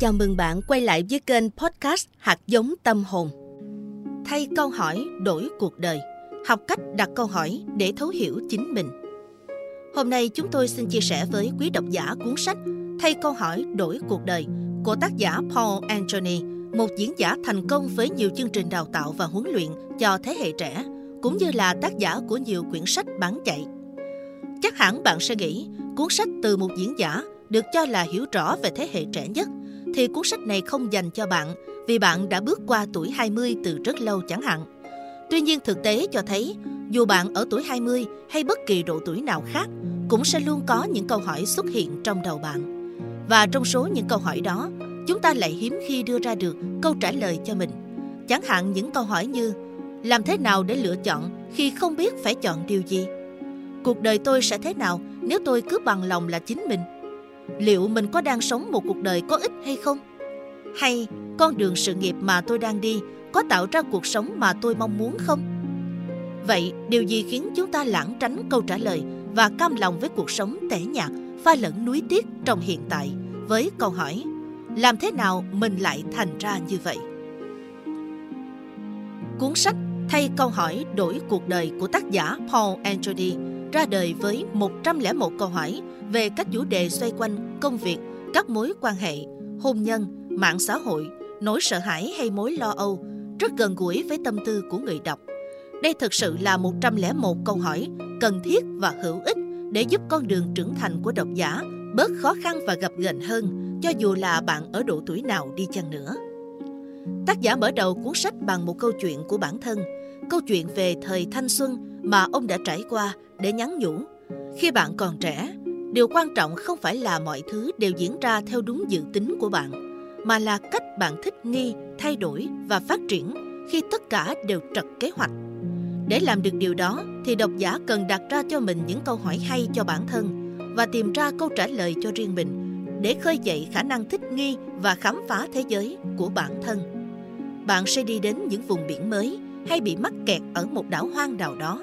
Chào mừng bạn quay lại với kênh podcast Hạt giống tâm hồn. Thay câu hỏi đổi cuộc đời. Học cách đặt câu hỏi để thấu hiểu chính mình. Hôm nay chúng tôi xin chia sẻ với quý độc giả cuốn sách Thay câu hỏi đổi cuộc đời của tác giả Paul Anthony, một diễn giả thành công với nhiều chương trình đào tạo và huấn luyện cho thế hệ trẻ, cũng như là tác giả của nhiều quyển sách bán chạy. Chắc hẳn bạn sẽ nghĩ cuốn sách từ một diễn giả được cho là hiểu rõ về thế hệ trẻ nhất thì cuốn sách này không dành cho bạn vì bạn đã bước qua tuổi 20 từ rất lâu chẳng hạn. Tuy nhiên thực tế cho thấy, dù bạn ở tuổi 20 hay bất kỳ độ tuổi nào khác, cũng sẽ luôn có những câu hỏi xuất hiện trong đầu bạn. Và trong số những câu hỏi đó, chúng ta lại hiếm khi đưa ra được câu trả lời cho mình. Chẳng hạn những câu hỏi như làm thế nào để lựa chọn khi không biết phải chọn điều gì? Cuộc đời tôi sẽ thế nào nếu tôi cứ bằng lòng là chính mình? Liệu mình có đang sống một cuộc đời có ích hay không? Hay con đường sự nghiệp mà tôi đang đi có tạo ra cuộc sống mà tôi mong muốn không? Vậy điều gì khiến chúng ta lãng tránh câu trả lời và cam lòng với cuộc sống tẻ nhạt, pha lẫn núi tiếc trong hiện tại với câu hỏi làm thế nào mình lại thành ra như vậy? Cuốn sách Thay câu hỏi đổi cuộc đời của tác giả Paul Anthony ra đời với 101 câu hỏi về các chủ đề xoay quanh công việc, các mối quan hệ, hôn nhân, mạng xã hội, nỗi sợ hãi hay mối lo âu, rất gần gũi với tâm tư của người đọc. Đây thực sự là 101 câu hỏi cần thiết và hữu ích để giúp con đường trưởng thành của độc giả bớt khó khăn và gặp gềnh hơn, cho dù là bạn ở độ tuổi nào đi chăng nữa. Tác giả mở đầu cuốn sách bằng một câu chuyện của bản thân, câu chuyện về thời thanh xuân mà ông đã trải qua để nhắn nhủ. Khi bạn còn trẻ, điều quan trọng không phải là mọi thứ đều diễn ra theo đúng dự tính của bạn, mà là cách bạn thích nghi, thay đổi và phát triển khi tất cả đều trật kế hoạch. Để làm được điều đó thì độc giả cần đặt ra cho mình những câu hỏi hay cho bản thân và tìm ra câu trả lời cho riêng mình để khơi dậy khả năng thích nghi và khám phá thế giới của bản thân. Bạn sẽ đi đến những vùng biển mới hay bị mắc kẹt ở một đảo hoang nào đó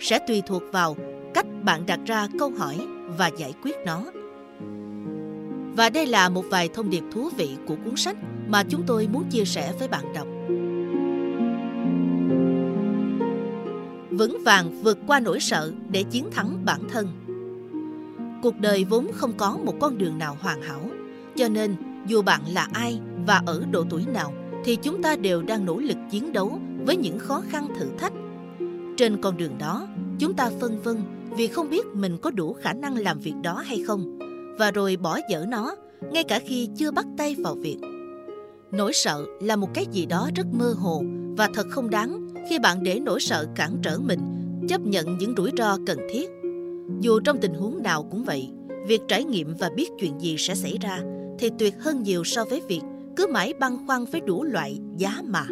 sẽ tùy thuộc vào cách bạn đặt ra câu hỏi và giải quyết nó. Và đây là một vài thông điệp thú vị của cuốn sách mà chúng tôi muốn chia sẻ với bạn đọc. Vững vàng vượt qua nỗi sợ để chiến thắng bản thân. Cuộc đời vốn không có một con đường nào hoàn hảo, cho nên dù bạn là ai và ở độ tuổi nào thì chúng ta đều đang nỗ lực chiến đấu với những khó khăn thử thách. Trên con đường đó, chúng ta phân vân vì không biết mình có đủ khả năng làm việc đó hay không và rồi bỏ dở nó ngay cả khi chưa bắt tay vào việc. Nỗi sợ là một cái gì đó rất mơ hồ và thật không đáng khi bạn để nỗi sợ cản trở mình chấp nhận những rủi ro cần thiết. Dù trong tình huống nào cũng vậy, việc trải nghiệm và biết chuyện gì sẽ xảy ra thì tuyệt hơn nhiều so với việc cứ mãi băn khoăn với đủ loại giá mà.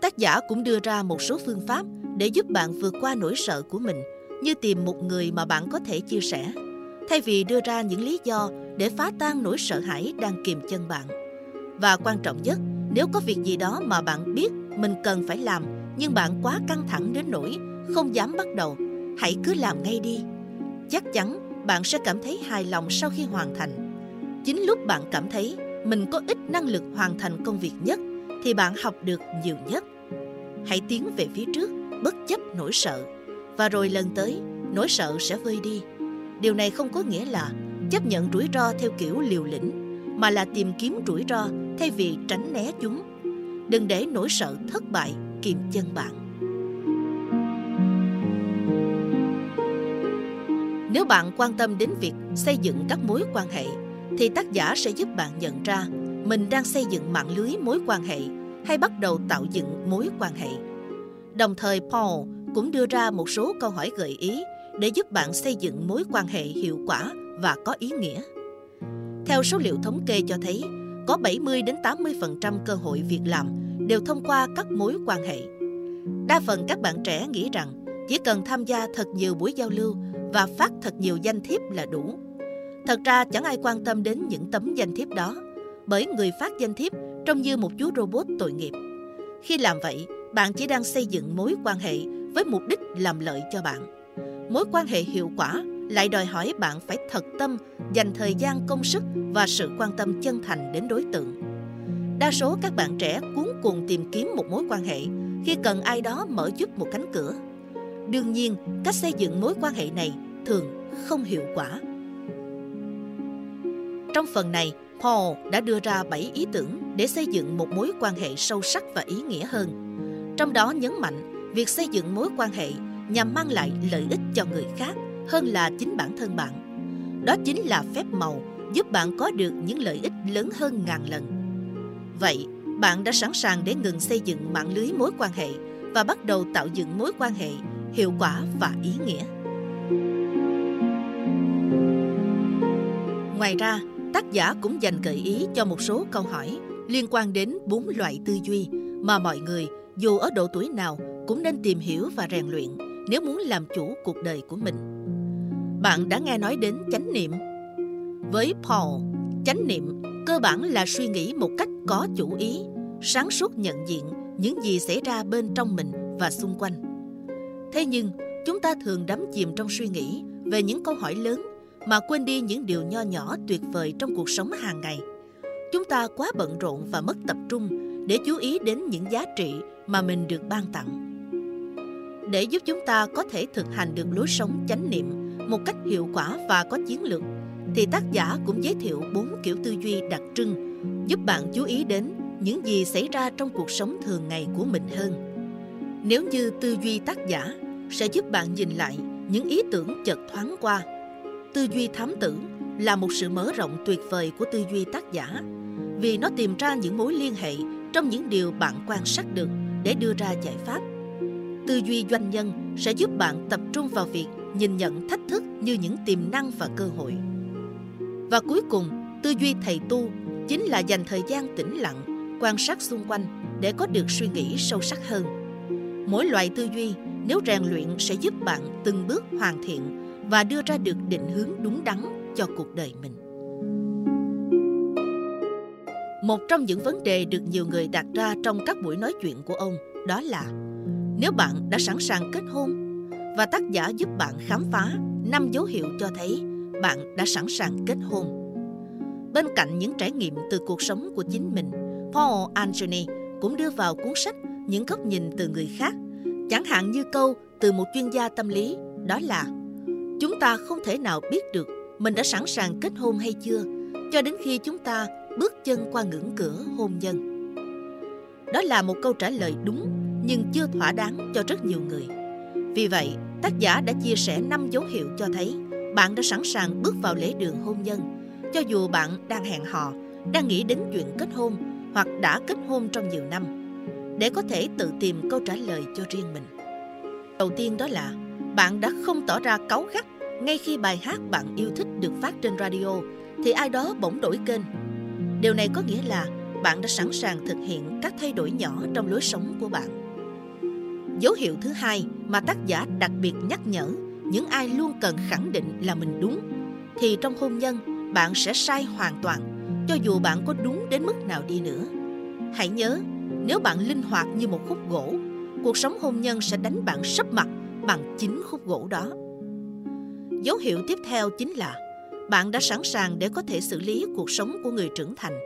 Tác giả cũng đưa ra một số phương pháp để giúp bạn vượt qua nỗi sợ của mình, như tìm một người mà bạn có thể chia sẻ. Thay vì đưa ra những lý do để phá tan nỗi sợ hãi đang kìm chân bạn. Và quan trọng nhất, nếu có việc gì đó mà bạn biết mình cần phải làm, nhưng bạn quá căng thẳng đến nỗi không dám bắt đầu, hãy cứ làm ngay đi. Chắc chắn bạn sẽ cảm thấy hài lòng sau khi hoàn thành. Chính lúc bạn cảm thấy mình có ít năng lực hoàn thành công việc nhất, thì bạn học được nhiều nhất. Hãy tiến về phía trước bất chấp nỗi sợ. Và rồi lần tới, nỗi sợ sẽ vơi đi. Điều này không có nghĩa là chấp nhận rủi ro theo kiểu liều lĩnh, mà là tìm kiếm rủi ro thay vì tránh né chúng. Đừng để nỗi sợ thất bại kìm chân bạn. Nếu bạn quan tâm đến việc xây dựng các mối quan hệ, thì tác giả sẽ giúp bạn nhận ra mình đang xây dựng mạng lưới mối quan hệ hay bắt đầu tạo dựng mối quan hệ đồng thời paul cũng đưa ra một số câu hỏi gợi ý để giúp bạn xây dựng mối quan hệ hiệu quả và có ý nghĩa. Theo số liệu thống kê cho thấy, có 70 đến 80% cơ hội việc làm đều thông qua các mối quan hệ. Đa phần các bạn trẻ nghĩ rằng chỉ cần tham gia thật nhiều buổi giao lưu và phát thật nhiều danh thiếp là đủ. Thật ra chẳng ai quan tâm đến những tấm danh thiếp đó, bởi người phát danh thiếp trông như một chú robot tội nghiệp. Khi làm vậy, bạn chỉ đang xây dựng mối quan hệ với mục đích làm lợi cho bạn. Mối quan hệ hiệu quả lại đòi hỏi bạn phải thật tâm dành thời gian, công sức và sự quan tâm chân thành đến đối tượng. Đa số các bạn trẻ cuốn cuồng tìm kiếm một mối quan hệ khi cần ai đó mở giúp một cánh cửa. Đương nhiên, cách xây dựng mối quan hệ này thường không hiệu quả. Trong phần này, paul đã đưa ra 7 ý tưởng để xây dựng một mối quan hệ sâu sắc và ý nghĩa hơn trong đó nhấn mạnh, việc xây dựng mối quan hệ nhằm mang lại lợi ích cho người khác hơn là chính bản thân bạn. Đó chính là phép màu giúp bạn có được những lợi ích lớn hơn ngàn lần. Vậy, bạn đã sẵn sàng để ngừng xây dựng mạng lưới mối quan hệ và bắt đầu tạo dựng mối quan hệ hiệu quả và ý nghĩa? Ngoài ra, tác giả cũng dành gợi ý cho một số câu hỏi liên quan đến bốn loại tư duy mà mọi người dù ở độ tuổi nào, cũng nên tìm hiểu và rèn luyện nếu muốn làm chủ cuộc đời của mình. Bạn đã nghe nói đến chánh niệm. Với paul, chánh niệm cơ bản là suy nghĩ một cách có chủ ý, sáng suốt nhận diện những gì xảy ra bên trong mình và xung quanh. Thế nhưng, chúng ta thường đắm chìm trong suy nghĩ về những câu hỏi lớn mà quên đi những điều nho nhỏ tuyệt vời trong cuộc sống hàng ngày. Chúng ta quá bận rộn và mất tập trung để chú ý đến những giá trị mà mình được ban tặng. Để giúp chúng ta có thể thực hành được lối sống chánh niệm một cách hiệu quả và có chiến lược, thì tác giả cũng giới thiệu bốn kiểu tư duy đặc trưng giúp bạn chú ý đến những gì xảy ra trong cuộc sống thường ngày của mình hơn. Nếu như tư duy tác giả sẽ giúp bạn nhìn lại những ý tưởng chợt thoáng qua, tư duy thám tử là một sự mở rộng tuyệt vời của tư duy tác giả, vì nó tìm ra những mối liên hệ trong những điều bạn quan sát được để đưa ra giải pháp. Tư duy doanh nhân sẽ giúp bạn tập trung vào việc nhìn nhận thách thức như những tiềm năng và cơ hội. Và cuối cùng, tư duy thầy tu chính là dành thời gian tĩnh lặng, quan sát xung quanh để có được suy nghĩ sâu sắc hơn. Mỗi loại tư duy nếu rèn luyện sẽ giúp bạn từng bước hoàn thiện và đưa ra được định hướng đúng đắn cho cuộc đời mình một trong những vấn đề được nhiều người đặt ra trong các buổi nói chuyện của ông đó là nếu bạn đã sẵn sàng kết hôn và tác giả giúp bạn khám phá năm dấu hiệu cho thấy bạn đã sẵn sàng kết hôn. Bên cạnh những trải nghiệm từ cuộc sống của chính mình, Paul Anthony cũng đưa vào cuốn sách những góc nhìn từ người khác, chẳng hạn như câu từ một chuyên gia tâm lý, đó là Chúng ta không thể nào biết được mình đã sẵn sàng kết hôn hay chưa, cho đến khi chúng ta bước chân qua ngưỡng cửa hôn nhân. Đó là một câu trả lời đúng nhưng chưa thỏa đáng cho rất nhiều người. Vì vậy, tác giả đã chia sẻ 5 dấu hiệu cho thấy bạn đã sẵn sàng bước vào lễ đường hôn nhân, cho dù bạn đang hẹn hò, đang nghĩ đến chuyện kết hôn hoặc đã kết hôn trong nhiều năm, để có thể tự tìm câu trả lời cho riêng mình. Đầu tiên đó là bạn đã không tỏ ra cáu gắt ngay khi bài hát bạn yêu thích được phát trên radio thì ai đó bỗng đổi kênh. Điều này có nghĩa là bạn đã sẵn sàng thực hiện các thay đổi nhỏ trong lối sống của bạn. Dấu hiệu thứ hai mà tác giả đặc biệt nhắc nhở những ai luôn cần khẳng định là mình đúng thì trong hôn nhân bạn sẽ sai hoàn toàn cho dù bạn có đúng đến mức nào đi nữa. Hãy nhớ, nếu bạn linh hoạt như một khúc gỗ, cuộc sống hôn nhân sẽ đánh bạn sấp mặt bằng chính khúc gỗ đó. Dấu hiệu tiếp theo chính là bạn đã sẵn sàng để có thể xử lý cuộc sống của người trưởng thành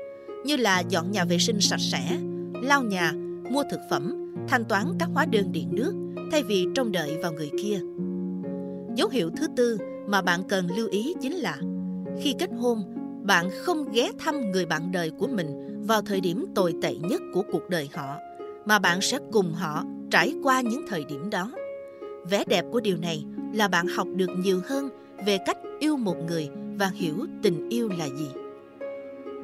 như là dọn nhà vệ sinh sạch sẽ, lau nhà, mua thực phẩm, thanh toán các hóa đơn điện nước thay vì trông đợi vào người kia. Dấu hiệu thứ tư mà bạn cần lưu ý chính là khi kết hôn, bạn không ghé thăm người bạn đời của mình vào thời điểm tồi tệ nhất của cuộc đời họ, mà bạn sẽ cùng họ trải qua những thời điểm đó. Vẻ đẹp của điều này là bạn học được nhiều hơn về cách yêu một người và hiểu tình yêu là gì.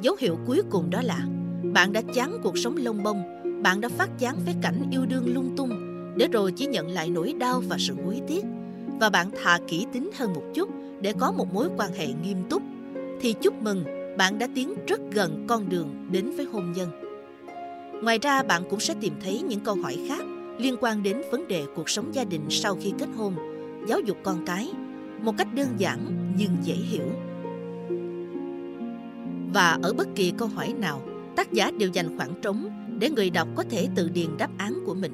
Dấu hiệu cuối cùng đó là bạn đã chán cuộc sống lông bông, bạn đã phát chán với cảnh yêu đương lung tung, để rồi chỉ nhận lại nỗi đau và sự hối tiếc và bạn thà kỹ tính hơn một chút để có một mối quan hệ nghiêm túc thì chúc mừng bạn đã tiến rất gần con đường đến với hôn nhân. Ngoài ra bạn cũng sẽ tìm thấy những câu hỏi khác liên quan đến vấn đề cuộc sống gia đình sau khi kết hôn, giáo dục con cái một cách đơn giản nhưng dễ hiểu. Và ở bất kỳ câu hỏi nào, tác giả đều dành khoảng trống để người đọc có thể tự điền đáp án của mình.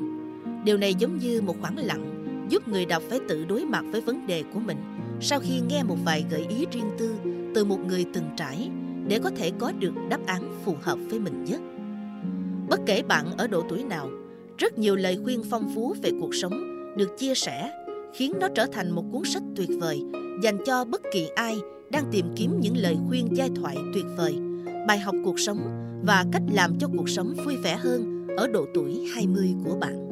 Điều này giống như một khoảng lặng giúp người đọc phải tự đối mặt với vấn đề của mình sau khi nghe một vài gợi ý riêng tư từ một người từng trải để có thể có được đáp án phù hợp với mình nhất. Bất kể bạn ở độ tuổi nào, rất nhiều lời khuyên phong phú về cuộc sống được chia sẻ khiến nó trở thành một cuốn sách tuyệt vời dành cho bất kỳ ai đang tìm kiếm những lời khuyên giai thoại tuyệt vời, bài học cuộc sống và cách làm cho cuộc sống vui vẻ hơn ở độ tuổi 20 của bạn.